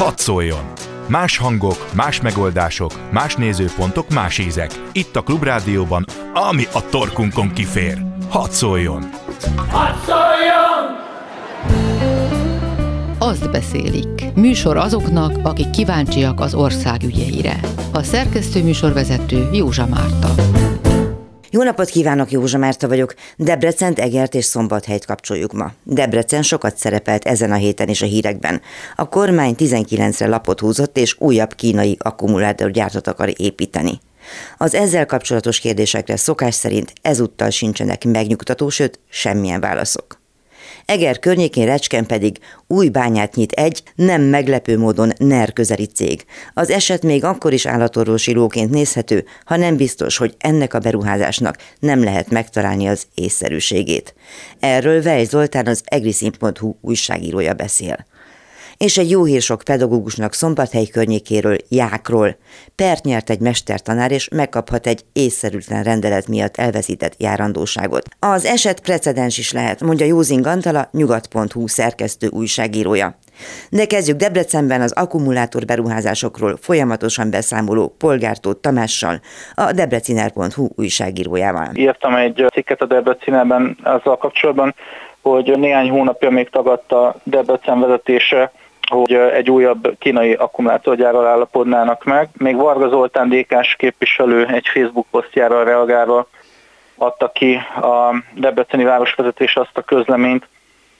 Hadd szóljon! Más hangok, más megoldások, más nézőpontok, más ízek. Itt a Klubrádióban, ami a torkunkon kifér. Hadd szóljon! Hadd szóljon! Azt beszélik. Műsor azoknak, akik kíváncsiak az ország ügyeire. A szerkesztő műsorvezető Józsa Márta. Jó napot kívánok, Józsa Márta vagyok. Debrecent, Egert és Szombathelyt kapcsoljuk ma. Debrecen sokat szerepelt ezen a héten is a hírekben. A kormány 19-re lapot húzott és újabb kínai akkumulátorgyártot akar építeni. Az ezzel kapcsolatos kérdésekre szokás szerint ezúttal sincsenek megnyugtató, sőt semmilyen válaszok. Eger környékén Recsken pedig új bányát nyit egy, nem meglepő módon NER közeli cég. Az eset még akkor is állatorvosi lóként nézhető, ha nem biztos, hogy ennek a beruházásnak nem lehet megtalálni az észszerűségét. Erről Vej Zoltán az egriszint.hu újságírója beszél és egy jó hír sok pedagógusnak Szombathely környékéről, Jákról. Pert nyert egy mestertanár, és megkaphat egy észszerűtlen rendelet miatt elveszített járandóságot. Az eset precedens is lehet, mondja Józing Antala, nyugat.hu szerkesztő újságírója. De kezdjük Debrecenben az akkumulátor beruházásokról folyamatosan beszámoló Polgártó Tamással, a debreciner.hu újságírójával. Írtam egy cikket a Debrecinerben azzal kapcsolatban, hogy néhány hónapja még tagadta Debrecen vezetése hogy egy újabb kínai akkumulátorgyárral állapodnának meg. Még Varga Zoltán Dékás képviselő egy Facebook posztjára reagálva adta ki a Debreceni városvezetés azt a közleményt,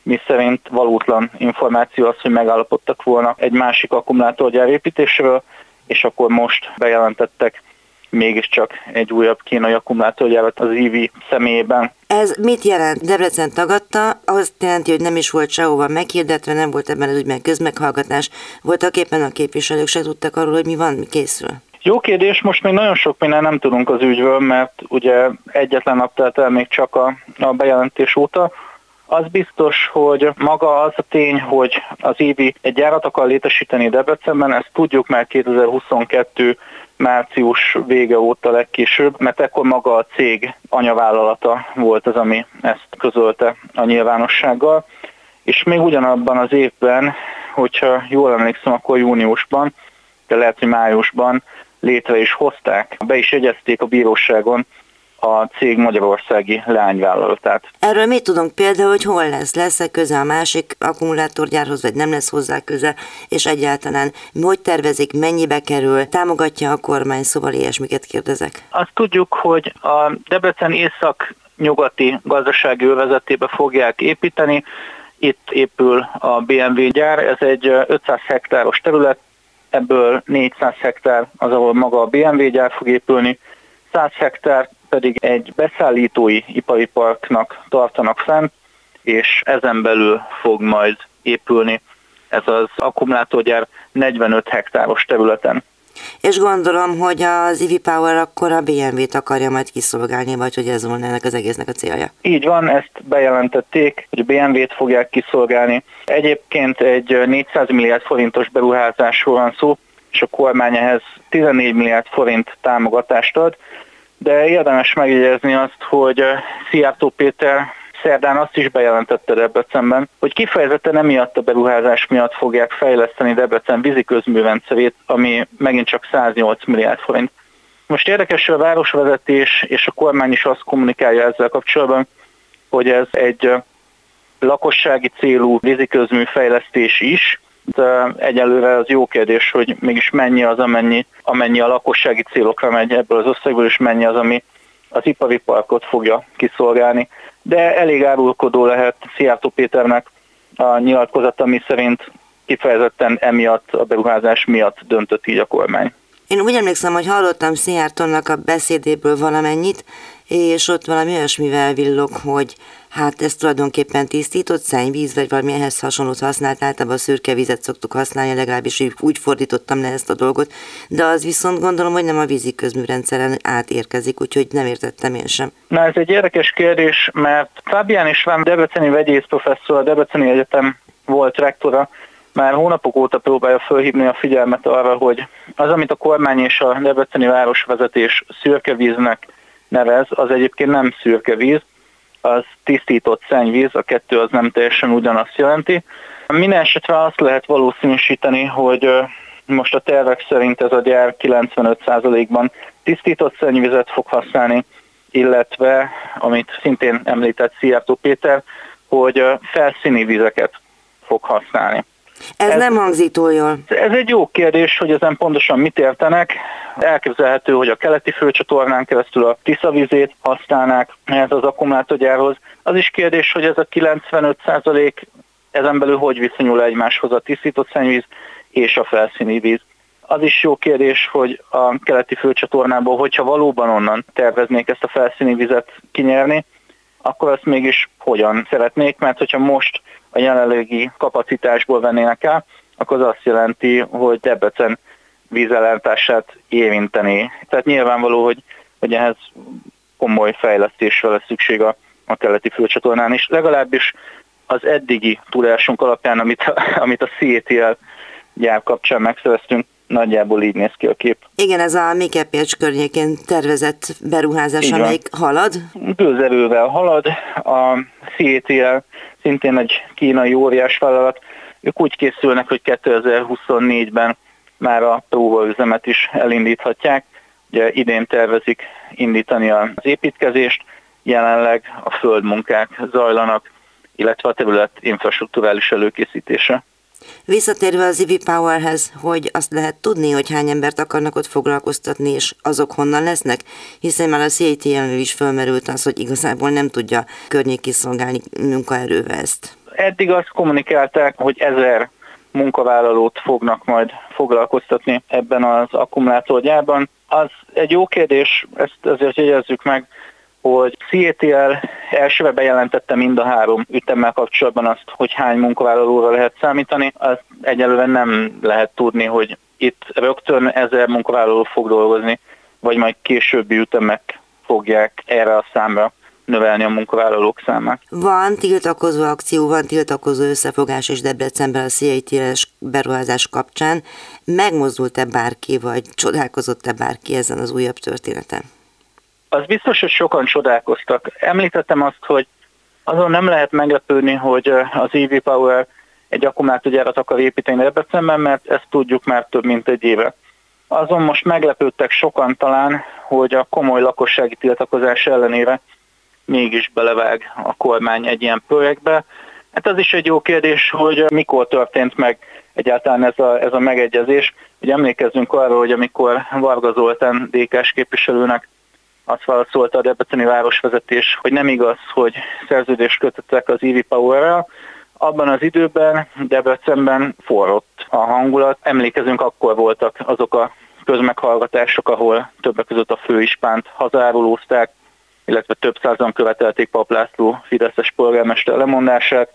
mi szerint valótlan információ az, hogy megállapodtak volna egy másik akkumulátorgyár építésről, és akkor most bejelentettek mégiscsak egy újabb kínai akkumulátorgyárat az EV személyében. Ez mit jelent? Debrecen tagadta, azt jelenti, hogy nem is volt sehova meghirdetve, nem volt ebben az ügyben közmeghallgatás. Voltak éppen a képviselők se tudtak arról, hogy mi van, mi készül. Jó kérdés, most még nagyon sok minden nem tudunk az ügyről, mert ugye egyetlen nap telt el még csak a, a bejelentés óta. Az biztos, hogy maga az a tény, hogy az évi egy gyárat akar létesíteni Debrecenben, ezt tudjuk már 2022 március vége óta legkésőbb, mert ekkor maga a cég anyavállalata volt az, ami ezt közölte a nyilvánossággal. És még ugyanabban az évben, hogyha jól emlékszem, akkor júniusban, de lehet, hogy májusban létre is hozták, be is jegyezték a bíróságon a cég magyarországi leányvállalatát. Erről mit tudunk például, hogy hol lesz? Lesz-e köze a másik akkumulátorgyárhoz, vagy nem lesz hozzá köze, és egyáltalán hogy tervezik, mennyibe kerül, támogatja a kormány, szóval ilyesmiket kérdezek. Azt tudjuk, hogy a Debrecen észak nyugati gazdasági övezetébe fogják építeni. Itt épül a BMW gyár, ez egy 500 hektáros terület, ebből 400 hektár az, ahol maga a BMW gyár fog épülni, 100 hektár pedig egy beszállítói ipari parknak tartanak fent, és ezen belül fog majd épülni ez az akkumulátorgyár 45 hektáros területen. És gondolom, hogy az EV Power akkor a BMW-t akarja majd kiszolgálni, vagy hogy ez volna ennek az egésznek a célja? Így van, ezt bejelentették, hogy a BMW-t fogják kiszolgálni. Egyébként egy 400 milliárd forintos beruházásról van szó, és a kormány ehhez 14 milliárd forint támogatást ad, de érdemes megjegyezni azt, hogy Szijjártó Péter szerdán azt is bejelentette Debrecenben, hogy kifejezetten emiatt a beruházás miatt fogják fejleszteni Debrecen vízi közművendszerét, ami megint csak 108 milliárd forint. Most érdekes, hogy a városvezetés és a kormány is azt kommunikálja ezzel kapcsolatban, hogy ez egy lakossági célú víziközmű fejlesztés is, egyelőre az jó kérdés, hogy mégis mennyi az, amennyi, amennyi a lakossági célokra megy ebből az összegből, és mennyi az, ami az ipari parkot fogja kiszolgálni. De elég árulkodó lehet Szijjártó Péternek a nyilatkozata, mi szerint kifejezetten emiatt, a beruházás miatt döntött így a kormány. Én úgy emlékszem, hogy hallottam Szijjártónak a beszédéből valamennyit, és ott valami olyasmivel villog, hogy hát ez tulajdonképpen tisztított szennyvíz, vagy valami ehhez hasonlót használt, általában a szürke vizet szoktuk használni, legalábbis úgy fordítottam le ezt a dolgot, de az viszont gondolom, hogy nem a vízi közműrendszeren átérkezik, úgyhogy nem értettem én sem. Na ez egy érdekes kérdés, mert Fabián István Debreceni vegyész professzor, a Debreceni Egyetem volt rektora, már hónapok óta próbálja fölhívni a figyelmet arra, hogy az, amit a kormány és a Debreceni városvezetés szürkevíznek nevez, az egyébként nem szürke víz, az tisztított szennyvíz, a kettő az nem teljesen ugyanazt jelenti. Minden esetre azt lehet valószínűsíteni, hogy most a tervek szerint ez a gyár 95%-ban tisztított szennyvizet fog használni, illetve, amit szintén említett Szijjártó Péter, hogy felszíni vizeket fog használni. Ez, ez nem hangzik túl jól. Ez egy jó kérdés, hogy ezen pontosan mit értenek. Elképzelhető, hogy a keleti főcsatornán keresztül a Tisza vizét használnák ehhez az akkumulátorgyárhoz. Az is kérdés, hogy ez a 95% ezen belül hogy viszonyul egymáshoz a tisztított szennyvíz és a felszíni víz. Az is jó kérdés, hogy a keleti főcsatornából, hogyha valóban onnan terveznék ezt a felszíni vizet kinyerni, akkor azt mégis hogyan szeretnék, mert hogyha most a jelenlegi kapacitásból vennének el, akkor az azt jelenti, hogy Debrecen vízellátását érinteni. Tehát nyilvánvaló, hogy, hogy ehhez komoly fejlesztésre lesz szükség a, a keleti főcsatornán is. Legalábbis az eddigi tudásunk alapján, amit, amit a CETL gyár kapcsán megszereztünk, nagyjából így néz ki a kép. Igen, ez a Mikepércs környékén tervezett beruházás, Igen. amelyik halad? Gőzerővel halad. A CETL szintén egy kínai óriás vállalat. Ők úgy készülnek, hogy 2024-ben már a próbaüzemet is elindíthatják. Ugye idén tervezik indítani az építkezést, jelenleg a földmunkák zajlanak, illetve a terület infrastruktúrális előkészítése. Visszatérve az Ivy Powerhez, hogy azt lehet tudni, hogy hány embert akarnak ott foglalkoztatni, és azok honnan lesznek, hiszen már a CATM-nél is fölmerült az, hogy igazából nem tudja környéki szolgálni munkaerővel ezt. Eddig azt kommunikálták, hogy ezer munkavállalót fognak majd foglalkoztatni ebben az akkumulátorgyárban. Az egy jó kérdés, ezt azért jegyezzük meg, hogy CETL elsőre bejelentette mind a három ütemmel kapcsolatban azt, hogy hány munkavállalóra lehet számítani. Az egyelőre nem lehet tudni, hogy itt rögtön ezer munkavállaló fog dolgozni, vagy majd későbbi ütemek fogják erre a számra növelni a munkavállalók számát. Van tiltakozó akció, van tiltakozó összefogás és Debrecenben a CIT-es beruházás kapcsán. Megmozdult-e bárki, vagy csodálkozott-e bárki ezen az újabb történeten? Az biztos, hogy sokan csodálkoztak. Említettem azt, hogy azon nem lehet meglepődni, hogy az EV Power egy akkumulátorgyárat akar építeni Debrecenben, mert ezt tudjuk már több mint egy éve. Azon most meglepődtek sokan talán, hogy a komoly lakossági tiltakozás ellenére mégis belevág a kormány egy ilyen projektbe. Hát az is egy jó kérdés, hogy mikor történt meg egyáltalán ez a, ez a megegyezés. Ugye emlékezzünk arra, hogy amikor Varga Zoltán DK-s képviselőnek azt válaszolta a Debreceni városvezetés, hogy nem igaz, hogy szerződést kötöttek az EV Power-rel, abban az időben Debrecenben forrott a hangulat. Emlékezünk, akkor voltak azok a közmeghallgatások, ahol többek között a főispánt hazárulózták, illetve több százan követelték Pap László Fideszes polgármester lemondását.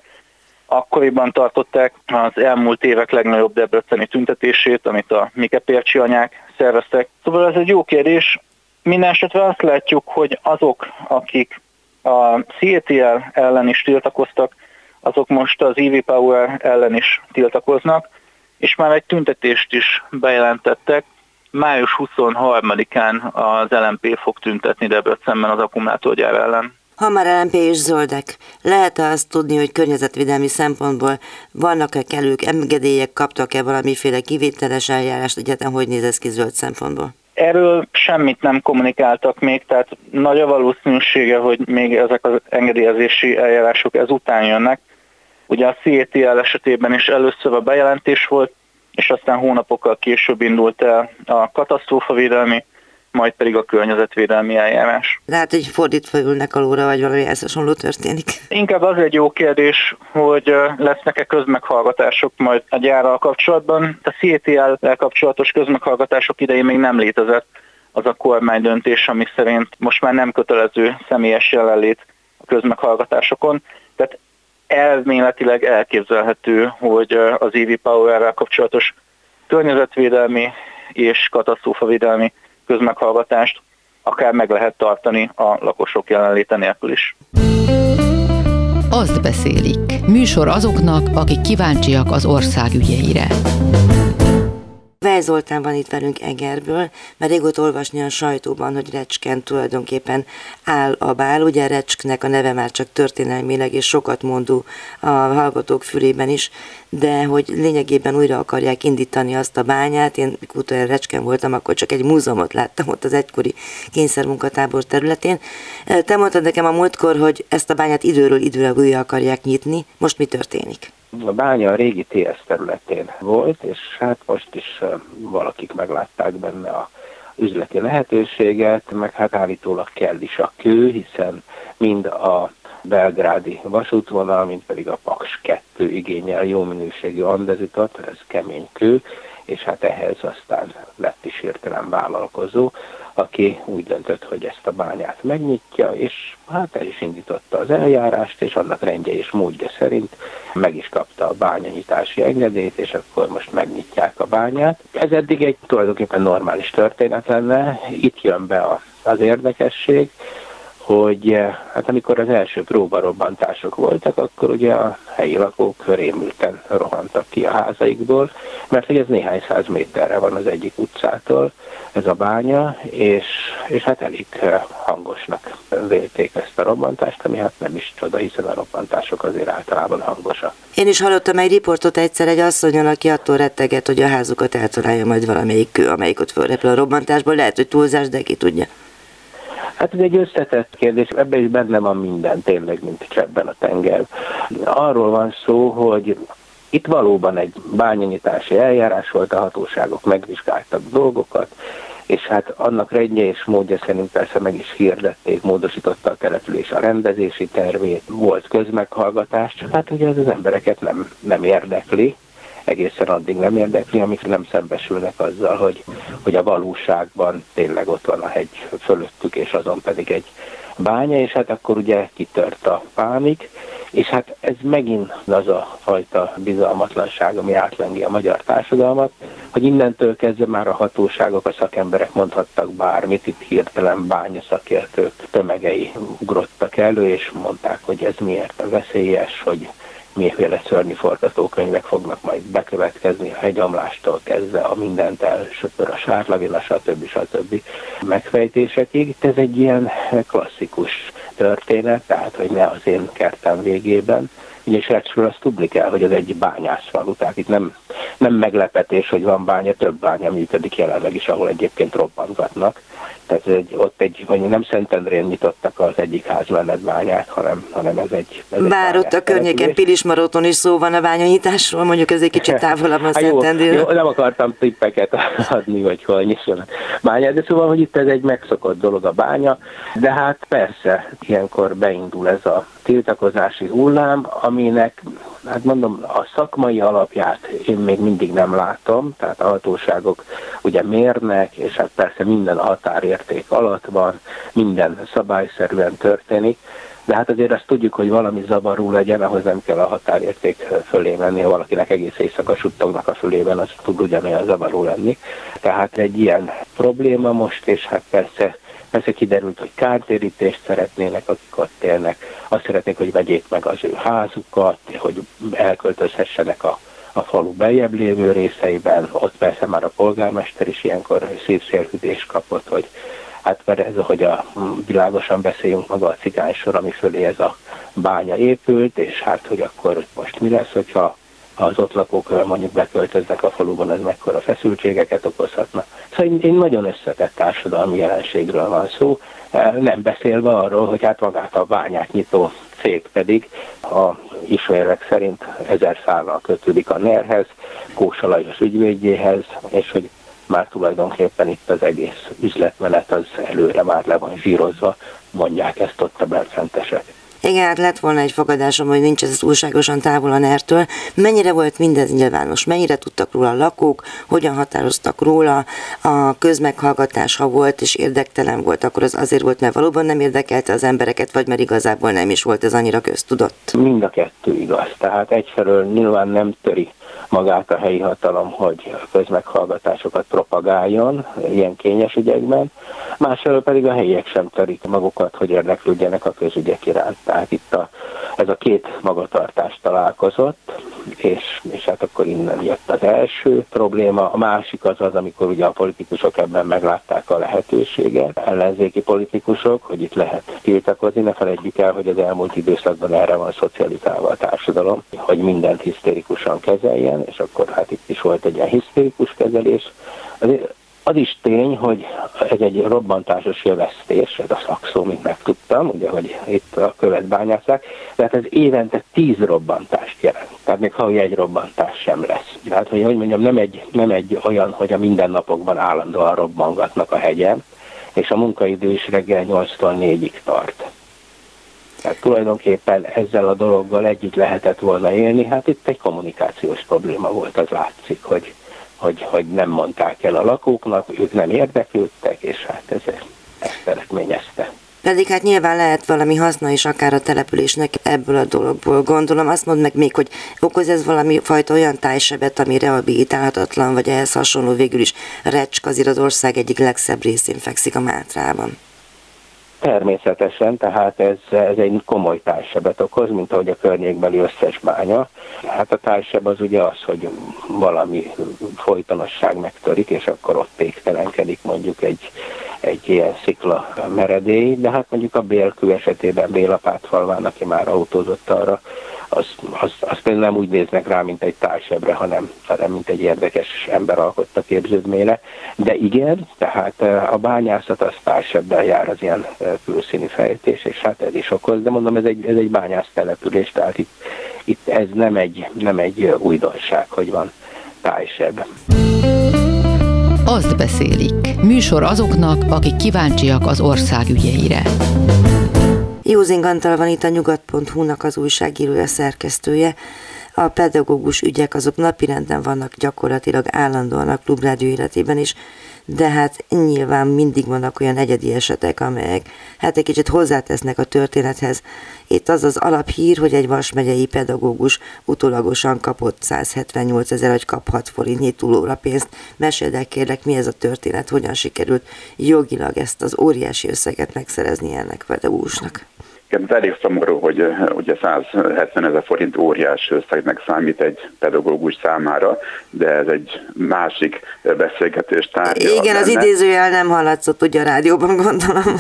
Akkoriban tartották az elmúlt évek legnagyobb debreceni tüntetését, amit a Mike Pércsi anyák szerveztek. Szóval ez egy jó kérdés, minden esetre azt látjuk, hogy azok, akik a CETL ellen is tiltakoztak, azok most az EV Power ellen is tiltakoznak, és már egy tüntetést is bejelentettek. Május 23-án az LMP fog tüntetni Debrecenben az akkumulátorgyár ellen. Ha már LMP és zöldek, lehet -e azt tudni, hogy környezetvédelmi szempontból vannak-e kellők engedélyek, kaptak-e valamiféle kivételes eljárást, egyetem hogy néz ez ki zöld szempontból? Erről semmit nem kommunikáltak még, tehát nagy a valószínűsége, hogy még ezek az engedélyezési eljárások ezután jönnek. Ugye a CETL esetében is először a bejelentés volt, és aztán hónapokkal később indult el a katasztrófavédelmi majd pedig a környezetvédelmi eljárás. Lehet, hogy fordítva ülnek alóra, vagy valami ez hasonló történik. Inkább az egy jó kérdés, hogy lesznek-e közmeghallgatások majd a gyárral kapcsolatban. A CTL-el kapcsolatos közmeghallgatások idején még nem létezett az a kormány döntés, ami szerint most már nem kötelező személyes jelenlét a közmeghallgatásokon. Tehát elméletileg elképzelhető, hogy az EV Power-rel kapcsolatos környezetvédelmi és katasztrófavédelmi közmeghallgatást akár meg lehet tartani a lakosok jelenléte nélkül is. Azt beszélik. Műsor azoknak, akik kíváncsiak az ország ügyeire. Vej Zoltán van itt velünk Egerből, mert régóta olvasni a sajtóban, hogy Recsken tulajdonképpen áll a bál. Ugye Recsknek a neve már csak történelmileg és sokat mondó a hallgatók fülében is, de hogy lényegében újra akarják indítani azt a bányát. Én utoljára Recsken voltam, akkor csak egy múzeumot láttam ott az egykori kényszermunkatábor területén. Te mondtad nekem a múltkor, hogy ezt a bányát időről időre újra akarják nyitni. Most mi történik? A bánya a régi TS területén volt, és hát most is valakik meglátták benne a üzleti lehetőséget, meg hát állítólag kell is a kő, hiszen mind a belgrádi vasútvonal, mint pedig a Paks 2 igényel jó minőségű andezitot, ez kemény kő, és hát ehhez aztán lett is hirtelen vállalkozó, aki úgy döntött, hogy ezt a bányát megnyitja, és hát el is indította az eljárást, és annak rendje és módja szerint meg is kapta a bányanyitási engedélyt, és akkor most megnyitják a bányát. Ez eddig egy tulajdonképpen normális történet lenne, itt jön be az érdekesség, hogy eh, hát amikor az első próbarobbantások voltak, akkor ugye a helyi lakók rémülten rohantak ki a házaikból, mert hogy ez néhány száz méterre van az egyik utcától, ez a bánya, és, és hát elég eh, hangosnak vélték ezt a robbantást, ami hát nem is csoda, hiszen a robbantások azért általában hangosak. Én is hallottam egy riportot egyszer egy asszonyon, aki attól retteget, hogy a házukat eltalálja majd valamelyik kő, amelyik ott fölrepül a robbantásból. Lehet, hogy túlzás, de ki tudja. Hát ez egy összetett kérdés, ebben is benne van minden tényleg, mint csebben a tenger. Arról van szó, hogy itt valóban egy bányanyitási eljárás volt, a hatóságok megvizsgáltak dolgokat, és hát annak rendje és módja szerint persze meg is hirdették, módosította a település a rendezési tervét, volt közmeghallgatás, csak hát ugye ez az embereket nem, nem érdekli, egészen addig nem érdekli, amik nem szembesülnek azzal, hogy, hogy a valóságban tényleg ott van a hegy fölöttük, és azon pedig egy bánya, és hát akkor ugye kitört a pánik, és hát ez megint az a fajta bizalmatlanság, ami átlengi a magyar társadalmat, hogy innentől kezdve már a hatóságok, a szakemberek mondhattak bármit, itt hirtelen bányaszakértők tömegei ugrottak elő, és mondták, hogy ez miért veszélyes, hogy miféle szörnyű forgatókönyvek fognak majd bekövetkezni a hegyamlástól kezdve a mindent elsöpör a sárlavilla, stb. stb. megfejtésekig. Ez egy ilyen klasszikus történet, tehát hogy ne az én kertem végében. Ugye Srecsről azt tudni kell, hogy ez egy bányászfalu, tehát itt nem, nem meglepetés, hogy van bánya, több bánya működik jelenleg is, ahol egyébként robbantgatnak tehát egy, ott egy, vagy nem Szentendrén nyitottak az egyik házmenetbányát, hanem, hanem ez egy... Ez Bár egy ott a környéken Pilismaroton is szó van a bányanyításról, mondjuk ez egy kicsit távolabb a Szentendrén. Jó, jó, nem akartam tippeket adni, hogy hol nyisson bánya, de szóval, hogy itt ez egy megszokott dolog a bánya, de hát persze, ilyenkor beindul ez a tiltakozási hullám, aminek, hát mondom, a szakmai alapját én még mindig nem látom, tehát a hatóságok ugye mérnek, és hát persze minden határérték alatt van, minden szabályszerűen történik, de hát azért azt tudjuk, hogy valami zavaró legyen, ahhoz nem kell a határérték fölé menni, ha valakinek egész éjszaka suttognak a fülében, az tud ugyanolyan zavaró lenni. Tehát egy ilyen probléma most, és hát persze Persze kiderült, hogy kártérítést szeretnének, akik ott élnek, azt szeretnék, hogy vegyék meg az ő házukat, hogy elköltözhessenek a, a falu beljebb lévő részeiben, ott persze már a polgármester is ilyenkor szívszélhűdés kapott, hogy hát mert ez, hogy a világosan beszéljünk maga a cigánysor, ami fölé ez a bánya épült, és hát, hogy akkor most mi lesz, hogyha az ott lakók mondjuk beköltöznek a faluban, ez mekkora feszültségeket okozhatna. Szóval én nagyon összetett társadalmi jelenségről van szó, nem beszélve arról, hogy hát magát a bányát nyitó cég pedig a ismerek szerint ezer szállal kötődik a NER-hez, Kósa Lajos ügyvédjéhez, és hogy már tulajdonképpen itt az egész üzletmenet az előre már le van zsírozva, mondják ezt ott a belfentesek. Igen, hát lett volna egy fogadásom, hogy nincs ez túlságosan távol a nertől. Mennyire volt mindez nyilvános? Mennyire tudtak róla a lakók? Hogyan határoztak róla? A közmeghallgatás, ha volt és érdektelen volt, akkor az azért volt, mert valóban nem érdekelte az embereket, vagy mert igazából nem is volt ez annyira köztudott? Mind a kettő igaz. Tehát egyfelől nyilván nem töri magát a helyi hatalom, hogy közmeghallgatásokat propagáljon ilyen kényes ügyekben, másfelől pedig a helyiek sem törik magukat, hogy érdeklődjenek a közügyek iránt. Tehát itt a, ez a két magatartás találkozott, és, és hát akkor innen jött az első probléma. A másik az az, amikor ugye a politikusok ebben meglátták a lehetőséget, ellenzéki politikusok, hogy itt lehet tiltakozni. Ne felejtjük el, hogy az elmúlt időszakban erre van szocializálva a társadalom, hogy mindent hisztérikusan kezeljen, és akkor hát itt is volt egy ilyen hisztérikus kezelés. Az is tény, hogy ez egy robbantásos jövesztés, ez a szakszó, mint megtudtam, ugye, hogy itt a követ bányászák, tehát ez évente tíz robbantást jelent. Tehát még ha egy robbantás sem lesz. Tehát, hogy, hogy mondjam, nem egy, nem egy olyan, hogy a mindennapokban állandóan robbangatnak a hegyen, és a munkaidő is reggel 8-tól 4-ig tart. Tehát tulajdonképpen ezzel a dologgal együtt lehetett volna élni, hát itt egy kommunikációs probléma volt, az látszik, hogy hogy, hogy nem mondták el a lakóknak, ők nem érdeklődtek, és hát ez ezt eredményezte. Pedig hát nyilván lehet valami haszna is akár a településnek ebből a dologból. Gondolom azt mond meg még, hogy okoz ez valami fajta olyan tájsebet, ami rehabilitálhatatlan, vagy ehhez hasonló végül is Recsk azért az ország egyik legszebb részén fekszik a Mátrában. Természetesen, tehát ez, ez egy komoly tájsebet okoz, mint ahogy a környékbeli összes bánya. Hát a tájseb az ugye az, hogy valami folytonosság megtörik, és akkor ott péktelenkedik mondjuk egy, egy ilyen szikla meredély, de hát mondjuk a Bélkő esetében Bélapátfalván, aki már autózott arra, az, az, az például nem úgy néznek rá, mint egy társebre, hanem, hanem mint egy érdekes ember alkotta képződményre. De igen, tehát a bányászat az társebbel jár az ilyen külszíni fejtés, és hát ez is okoz, de mondom, ez egy, ez egy bányász település, tehát itt, itt ez nem egy, nem egy újdonság, hogy van tájsebb. Azt beszélik. Műsor azoknak, akik kíváncsiak az ország ügyeire. Józing Antal van itt a nyugat.hu-nak az újságírója, szerkesztője. A pedagógus ügyek azok napirenden vannak gyakorlatilag állandóan a klubrádió életében is, de hát nyilván mindig vannak olyan egyedi esetek, amelyek hát egy kicsit hozzátesznek a történethez. Itt az az alaphír, hogy egy vasmegyei pedagógus utólagosan kapott 178 ezer, vagy kap 6 forintnyi túlóra pénzt. Meséld el kérlek, mi ez a történet, hogyan sikerült jogilag ezt az óriási összeget megszerezni ennek pedagógusnak. Ez elég szomorú, hogy ugye 170 ezer forint óriás összegnek számít egy pedagógus számára, de ez egy másik beszélgetés tárgya. Igen, lenne. az idézőjel nem hallatszott ugye a rádióban, gondolom.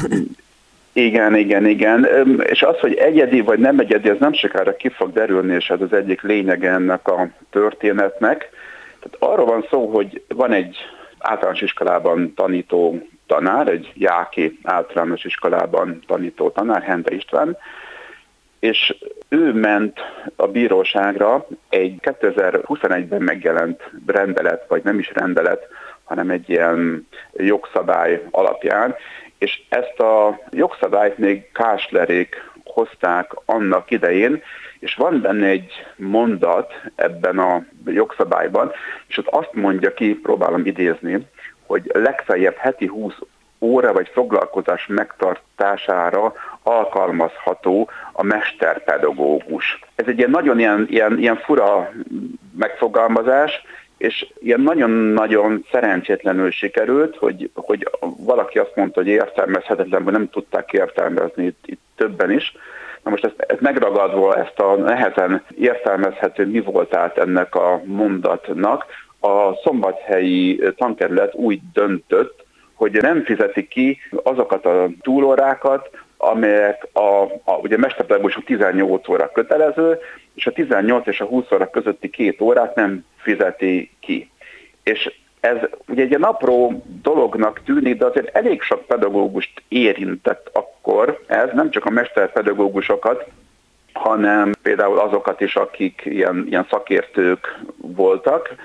Igen, igen, igen. És az, hogy egyedi vagy nem egyedi, ez nem sokára ki fog derülni, és ez az egyik lényege ennek a történetnek. Tehát arról van szó, hogy van egy általános iskolában tanító tanár, egy Jáki általános iskolában tanító tanár, Hende István, és ő ment a bíróságra egy 2021-ben megjelent rendelet, vagy nem is rendelet, hanem egy ilyen jogszabály alapján, és ezt a jogszabályt még Káslerék hozták annak idején, és van benne egy mondat ebben a jogszabályban, és ott azt mondja ki, próbálom idézni, hogy legfeljebb heti 20 óra vagy foglalkozás megtartására alkalmazható a mesterpedagógus. Ez egy ilyen nagyon ilyen, ilyen, ilyen fura megfogalmazás, és ilyen nagyon-nagyon szerencsétlenül sikerült, hogy, hogy valaki azt mondta, hogy értelmezhetetlen, hogy nem tudták értelmezni itt, itt többen is. Na most ezt, ezt megragadva ezt a nehezen értelmezhető mi volt át ennek a mondatnak, a szombathelyi tankerület úgy döntött, hogy nem fizeti ki azokat a túlórákat, amelyek a, a ugye mesterpedagógusok 18 óra kötelező, és a 18 és a 20 óra közötti két órát nem fizeti ki. És ez ugye egy apró dolognak tűnik, de azért elég sok pedagógust érintett akkor ez, nem csak a mesterpedagógusokat, hanem például azokat is, akik ilyen, ilyen szakértők voltak,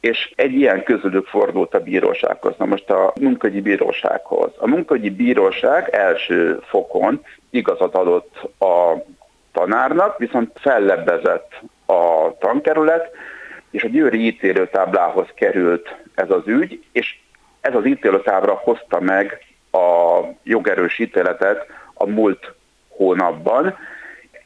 és egy ilyen közülük fordult a bírósághoz. Na most a munkagyi bírósághoz. A munkagyi bíróság első fokon igazat adott a tanárnak, viszont fellebbezett a tankerület, és a győri ítélőtáblához került ez az ügy, és ez az ítélőtábla hozta meg a jogerős ítéletet a múlt hónapban,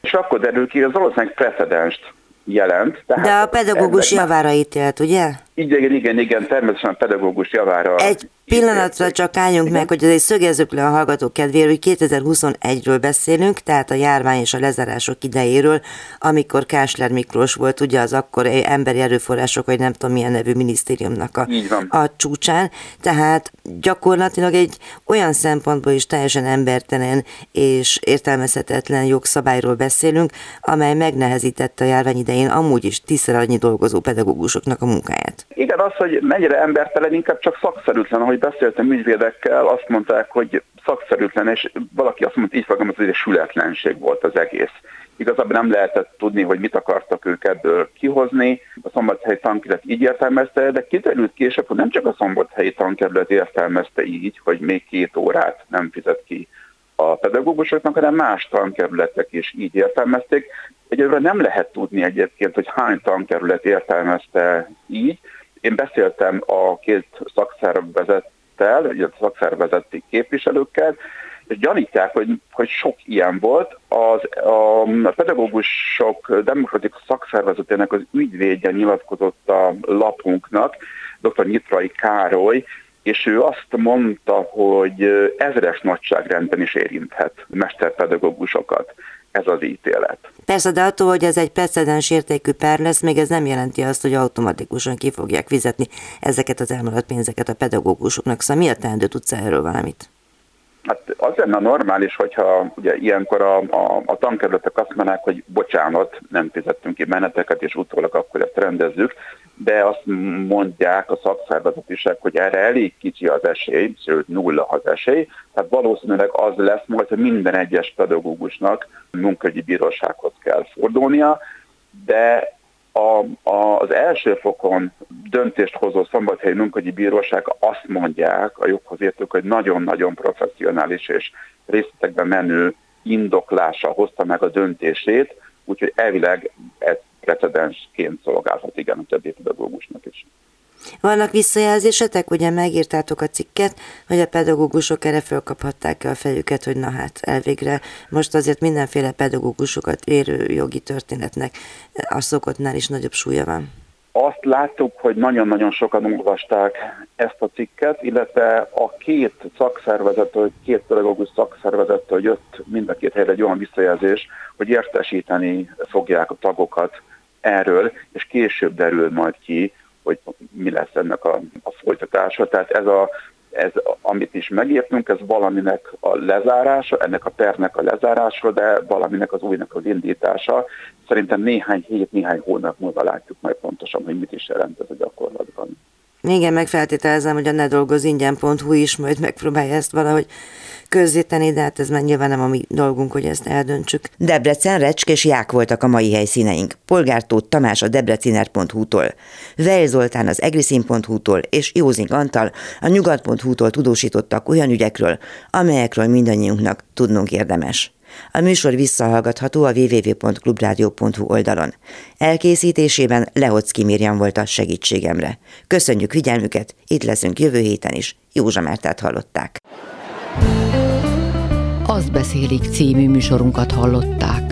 és akkor derül ki, hogy az valószínűleg precedenst jelent. Tehát De a pedagógus javára ítélt, ugye? Igen, igen, igen, természetesen a pedagógus javára. Egy pillanatra csak álljunk igen. meg, hogy azért szögezzük le a hallgatók kedvéért, hogy 2021-ről beszélünk, tehát a járvány és a lezárások idejéről, amikor Kásler Miklós volt ugye az akkor emberi erőforrások, vagy nem tudom milyen nevű minisztériumnak a, a csúcsán, tehát gyakorlatilag egy olyan szempontból is teljesen embertelen és értelmezhetetlen jogszabályról beszélünk, amely megnehezítette a járvány idején amúgy is tízszer annyi dolgozó pedagógusoknak a munkáját. Igen, az, hogy mennyire embertelen, inkább csak szakszerűtlen, ahogy beszéltem ügyvédekkel, azt mondták, hogy szakszerűtlen, és valaki azt mondta, így fogom, hogy egy sületlenség volt az egész. Igazából nem lehetett tudni, hogy mit akartak ők ebből kihozni. A szombathelyi tankerület így értelmezte, de kiderült később, hogy nem csak a szombathelyi tankerület értelmezte így, hogy még két órát nem fizet ki a pedagógusoknak, hanem más tankerületek is így értelmezték. Egyelőre nem lehet tudni egyébként, hogy hány tankerület értelmezte így. Én beszéltem a két szakszervezettel, illetve szakszervezeti képviselőkkel, és gyanítják, hogy, hogy sok ilyen volt. Az, a pedagógusok demokratikus szakszervezetének az ügyvédje nyilatkozott a lapunknak, dr. Nyitrai Károly, és ő azt mondta, hogy ezres nagyságrendben is érinthet mesterpedagógusokat ez az ítélet. Persze, de attól, hogy ez egy precedens értékű per lesz, még ez nem jelenti azt, hogy automatikusan ki fogják fizetni ezeket az elmaradt pénzeket a pedagógusoknak. Szóval mi a teendő, tudsz erről valamit? Hát az lenne normális, hogyha ugye ilyenkor a, a, a tankerületek azt mondanák, hogy bocsánat, nem fizettünk ki meneteket, és utólag akkor ezt rendezzük, de azt mondják a szakszervezetisek, hogy erre elég kicsi az esély, sőt nulla az esély, tehát valószínűleg az lesz majd, hogy minden egyes pedagógusnak munkahogyi bírósághoz kell fordulnia, de a, a, az első fokon döntést hozó szombathelyi munkahogyi bíróság azt mondják a joghoz értők, hogy nagyon-nagyon professzionális és részletekben menő indoklása hozta meg a döntését, úgyhogy elvileg ez precedensként szolgálhat igen a többi pedagógusnak is. Vannak visszajelzésetek, ugye megírtátok a cikket, hogy a pedagógusok erre fölkaphatták a fejüket, hogy na hát elvégre most azért mindenféle pedagógusokat érő jogi történetnek a szokottnál is nagyobb súlya van. Azt láttuk, hogy nagyon-nagyon sokan olvasták ezt a cikket, illetve a két szakszervezettől, két pedagógus szakszervezettől jött mind a két helyre egy olyan visszajelzés, hogy értesíteni fogják a tagokat erről, és később derül majd ki, hogy mi lesz ennek a, a folytatása. Tehát ez, a, ez, amit is megértünk, ez valaminek a lezárása, ennek a pernek a lezárása, de valaminek az újnak az indítása. Szerintem néhány hét, néhány hónap múlva látjuk majd pontosan, hogy mit is jelent ez a gyakorlatban. Igen, megfeltételezem, hogy a nedolgozingyen.hu is majd megpróbálja ezt valahogy közzétenni, de hát ez már nyilván nem a mi dolgunk, hogy ezt eldöntsük. Debrecen, Recsk és Ják voltak a mai helyszíneink. Polgártót Tamás a debreciner.hu-tól, Vejl Zoltán az egriszin.hu-tól és Józing Antal a nyugat.hu-tól tudósítottak olyan ügyekről, amelyekről mindannyiunknak tudnunk érdemes. A műsor visszahallgatható a www.clubradio.hu oldalon. Elkészítésében Lehocki Mirjam volt a segítségemre. Köszönjük figyelmüket, itt leszünk jövő héten is. Józsa Mártát hallották. Azt beszélik című műsorunkat hallották.